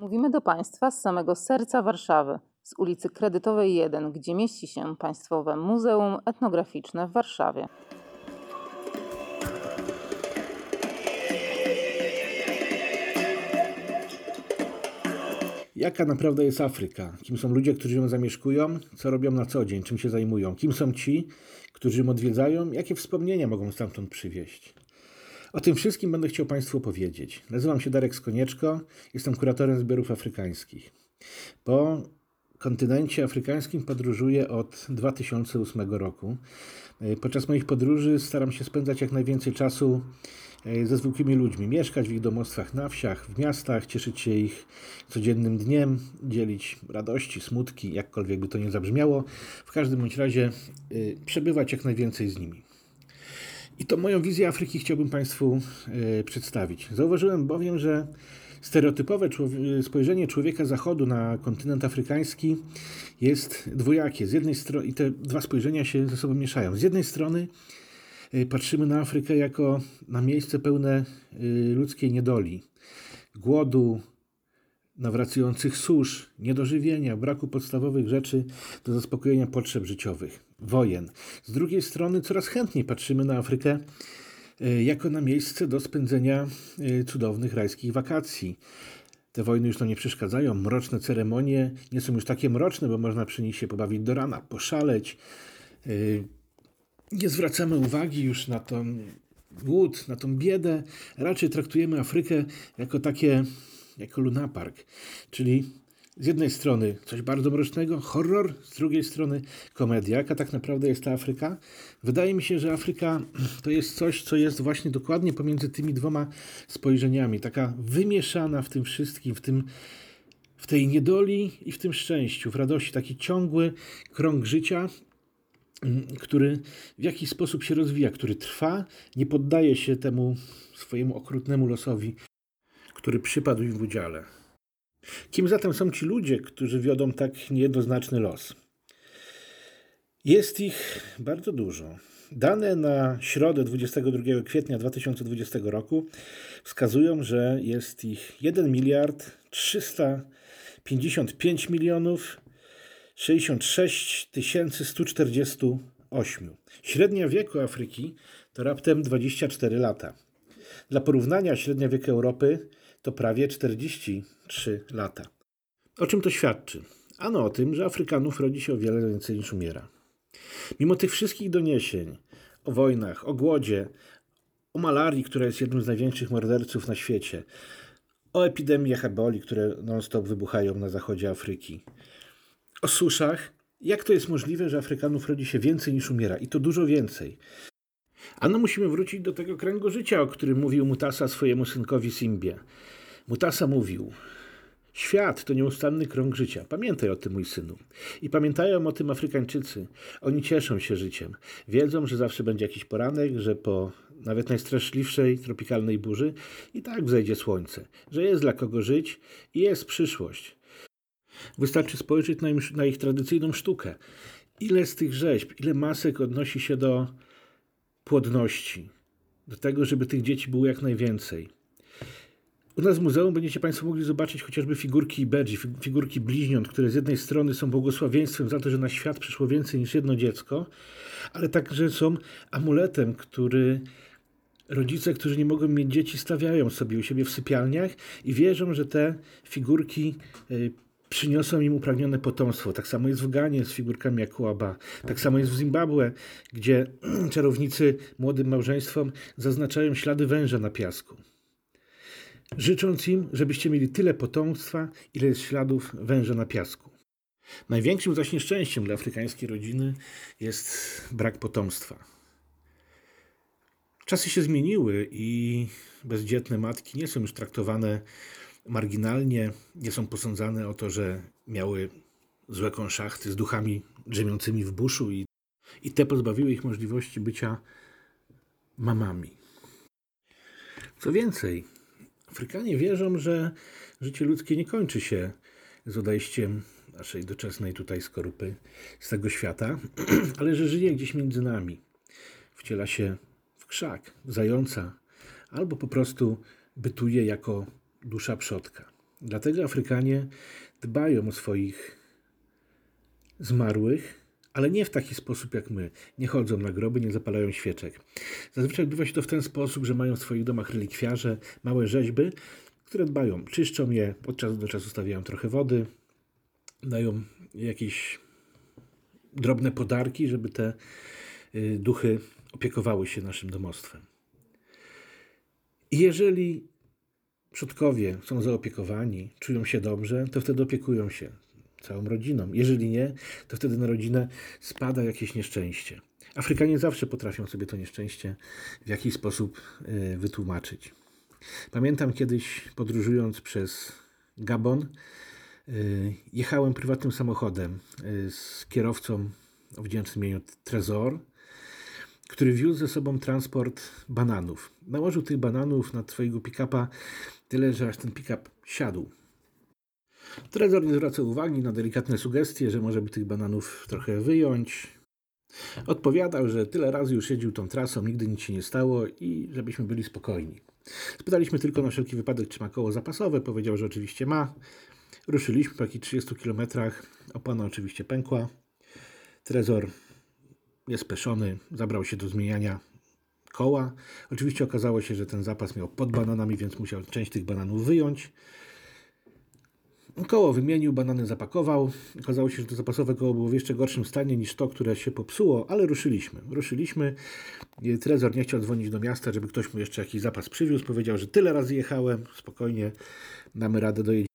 Mówimy do Państwa z samego serca Warszawy, z ulicy Kredytowej 1, gdzie mieści się Państwowe Muzeum Etnograficzne w Warszawie. Jaka naprawdę jest Afryka? Kim są ludzie, którzy ją zamieszkują? Co robią na co dzień? Czym się zajmują? Kim są ci, którzy ją odwiedzają? Jakie wspomnienia mogą stamtąd przywieźć? O tym wszystkim będę chciał Państwu opowiedzieć. Nazywam się Darek Skonieczko, jestem kuratorem zbiorów afrykańskich. Po kontynencie afrykańskim podróżuję od 2008 roku. Podczas moich podróży staram się spędzać jak najwięcej czasu e, ze zwykłymi ludźmi, mieszkać w ich domostwach na wsiach, w miastach, cieszyć się ich codziennym dniem, dzielić radości, smutki, jakkolwiek by to nie zabrzmiało. W każdym bądź razie y, przebywać jak najwięcej z nimi. I to moją wizję Afryki chciałbym Państwu y, przedstawić. Zauważyłem bowiem, że stereotypowe spojrzenie człowieka zachodu na kontynent afrykański jest dwojakie. Z jednej strony, i te dwa spojrzenia się ze sobą mieszają. Z jednej strony y, patrzymy na Afrykę jako na miejsce pełne y, ludzkiej niedoli, głodu, nawracających susz, niedożywienia, braku podstawowych rzeczy do zaspokojenia potrzeb życiowych, wojen. Z drugiej strony coraz chętniej patrzymy na Afrykę y, jako na miejsce do spędzenia y, cudownych rajskich wakacji. Te wojny już nam nie przeszkadzają, mroczne ceremonie nie są już takie mroczne, bo można przy nich się pobawić do rana, poszaleć. Y, nie zwracamy uwagi już na tą głód, na tą biedę. Raczej traktujemy Afrykę jako takie jako lunapark, czyli z jednej strony coś bardzo mrocznego, horror, z drugiej strony komedia. Jaka tak naprawdę jest ta Afryka? Wydaje mi się, że Afryka to jest coś, co jest właśnie dokładnie pomiędzy tymi dwoma spojrzeniami. Taka wymieszana w tym wszystkim, w tym w tej niedoli i w tym szczęściu, w radości, taki ciągły krąg życia, który w jakiś sposób się rozwija, który trwa, nie poddaje się temu swojemu okrutnemu losowi, który przypadł im w udziale. Kim zatem są ci ludzie, którzy wiodą tak niejednoznaczny los? Jest ich bardzo dużo. Dane na środę 22 kwietnia 2020 roku wskazują, że jest ich 1 miliard 355 milionów 66 148. Średnia wieku Afryki to raptem 24 lata. Dla porównania średnia wieku Europy to prawie 43 lata. O czym to świadczy? Ano o tym, że Afrykanów rodzi się o wiele więcej niż umiera. Mimo tych wszystkich doniesień o wojnach, o głodzie, o malarii, która jest jednym z największych morderców na świecie, o epidemiach eboli, które non-stop wybuchają na zachodzie Afryki, o suszach, jak to jest możliwe, że Afrykanów rodzi się więcej niż umiera i to dużo więcej? Ano musimy wrócić do tego kręgu życia, o którym mówił Mutasa swojemu synkowi Simbie. Mutasa mówił: Świat to nieustanny krąg życia. Pamiętaj o tym, mój synu. I pamiętają o tym Afrykańczycy. Oni cieszą się życiem. Wiedzą, że zawsze będzie jakiś poranek, że po nawet najstraszliwszej tropikalnej burzy i tak wzejdzie słońce, że jest dla kogo żyć i jest przyszłość. Wystarczy spojrzeć na, im, na ich tradycyjną sztukę. Ile z tych rzeźb, ile masek odnosi się do płodności, do tego, żeby tych dzieci było jak najwięcej. U nas w muzeum będziecie Państwo mogli zobaczyć chociażby figurki Iberdzi, figurki bliźniąt, które z jednej strony są błogosławieństwem za to, że na świat przyszło więcej niż jedno dziecko, ale także są amuletem, który rodzice, którzy nie mogą mieć dzieci, stawiają sobie u siebie w sypialniach i wierzą, że te figurki y, przyniosą im upragnione potomstwo. Tak samo jest w Ganie z figurkami Akuaba. Tak samo jest w Zimbabwe, gdzie czarownicy młodym małżeństwom zaznaczają ślady węża na piasku. Życząc im, żebyście mieli tyle potomstwa, ile jest śladów węża na piasku. Największym zaś nieszczęściem dla afrykańskiej rodziny jest brak potomstwa. Czasy się zmieniły i bezdzietne matki nie są już traktowane marginalnie, nie są posądzane o to, że miały złe konszachty z duchami drzemiącymi w buszu i, i te pozbawiły ich możliwości bycia mamami. Co więcej, Afrykanie wierzą, że życie ludzkie nie kończy się z odejściem naszej doczesnej tutaj skorupy z tego świata, ale że żyje gdzieś między nami. Wciela się w krzak, w zająca, albo po prostu bytuje jako dusza przodka. Dlatego Afrykanie dbają o swoich zmarłych, ale nie w taki sposób jak my. Nie chodzą na groby, nie zapalają świeczek. Zazwyczaj odbywa się to w ten sposób, że mają w swoich domach relikwiarze, małe rzeźby, które dbają, czyszczą je, od czasu do czasu stawiają trochę wody, dają jakieś drobne podarki, żeby te y, duchy opiekowały się naszym domostwem. I jeżeli przodkowie są zaopiekowani, czują się dobrze, to wtedy opiekują się całą rodziną. Jeżeli nie, to wtedy na rodzinę spada jakieś nieszczęście. Afrykanie zawsze potrafią sobie to nieszczęście w jakiś sposób y, wytłumaczyć. Pamiętam kiedyś podróżując przez Gabon, y, jechałem prywatnym samochodem y, z kierowcą o wdzięcznym imieniu Trezor, który wiózł ze sobą transport bananów. Nałożył tych bananów na swojego pick-upa tyle, że aż ten pick-up siadł. Trezor nie zwracał uwagi na delikatne sugestie, że może by tych bananów trochę wyjąć. Odpowiadał, że tyle razy już jeździł tą trasą, nigdy nic się nie stało i żebyśmy byli spokojni. Spytaliśmy tylko na wszelki wypadek, czy ma koło zapasowe. Powiedział, że oczywiście ma. Ruszyliśmy po jakichś 30 kilometrach. Opona oczywiście pękła. Trezor jest peszony, zabrał się do zmieniania koła. Oczywiście okazało się, że ten zapas miał pod bananami, więc musiał część tych bananów wyjąć. Koło wymienił, banany zapakował. Okazało się, że to zapasowe koło było w jeszcze gorszym stanie niż to, które się popsuło, ale ruszyliśmy. Ruszyliśmy. Trezor nie chciał dzwonić do miasta, żeby ktoś mu jeszcze jakiś zapas przywiózł. Powiedział, że tyle razy jechałem, spokojnie damy radę dojeść.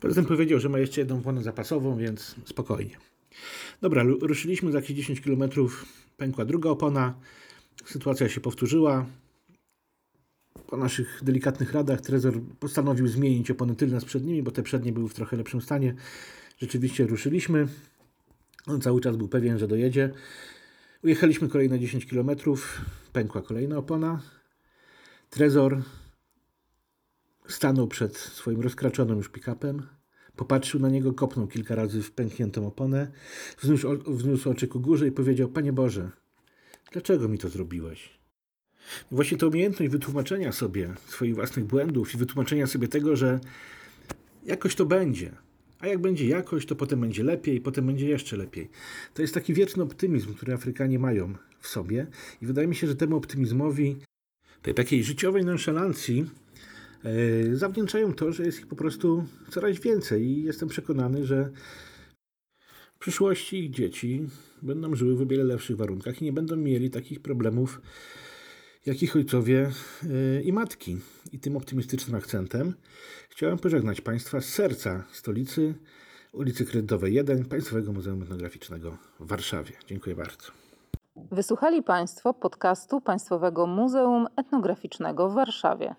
Poza tym powiedział, że ma jeszcze jedną oponę zapasową, więc spokojnie. Dobra, ruszyliśmy za jakieś 10 km, pękła druga opona, sytuacja się powtórzyła. Po naszych delikatnych radach Trezor postanowił zmienić opony tylne z przednimi, bo te przednie były w trochę lepszym stanie. Rzeczywiście ruszyliśmy. On cały czas był pewien, że dojedzie. Ujechaliśmy kolejne 10 km, pękła kolejna opona. Trezor stanął przed swoim rozkraczonym już pick-upem. Popatrzył na niego, kopnął kilka razy w pękniętą oponę, wzniósł, wzniósł oczy ku górze i powiedział: Panie Boże, dlaczego mi to zrobiłeś? Właśnie ta umiejętność wytłumaczenia sobie swoich własnych błędów i wytłumaczenia sobie tego, że jakoś to będzie. A jak będzie jakoś, to potem będzie lepiej, potem będzie jeszcze lepiej. To jest taki wieczny optymizm, który Afrykanie mają w sobie i wydaje mi się, że temu optymizmowi, tej takiej życiowej nonszalancji zawdzięczają to, że jest ich po prostu coraz więcej i jestem przekonany, że w przyszłości ich dzieci będą żyły w o wiele lepszych warunkach i nie będą mieli takich problemów jak ich ojcowie yy, i matki. I tym optymistycznym akcentem chciałem pożegnać Państwa z serca stolicy, ulicy Kredytowej 1, Państwowego Muzeum Etnograficznego w Warszawie. Dziękuję bardzo. Wysłuchali Państwo podcastu Państwowego Muzeum Etnograficznego w Warszawie.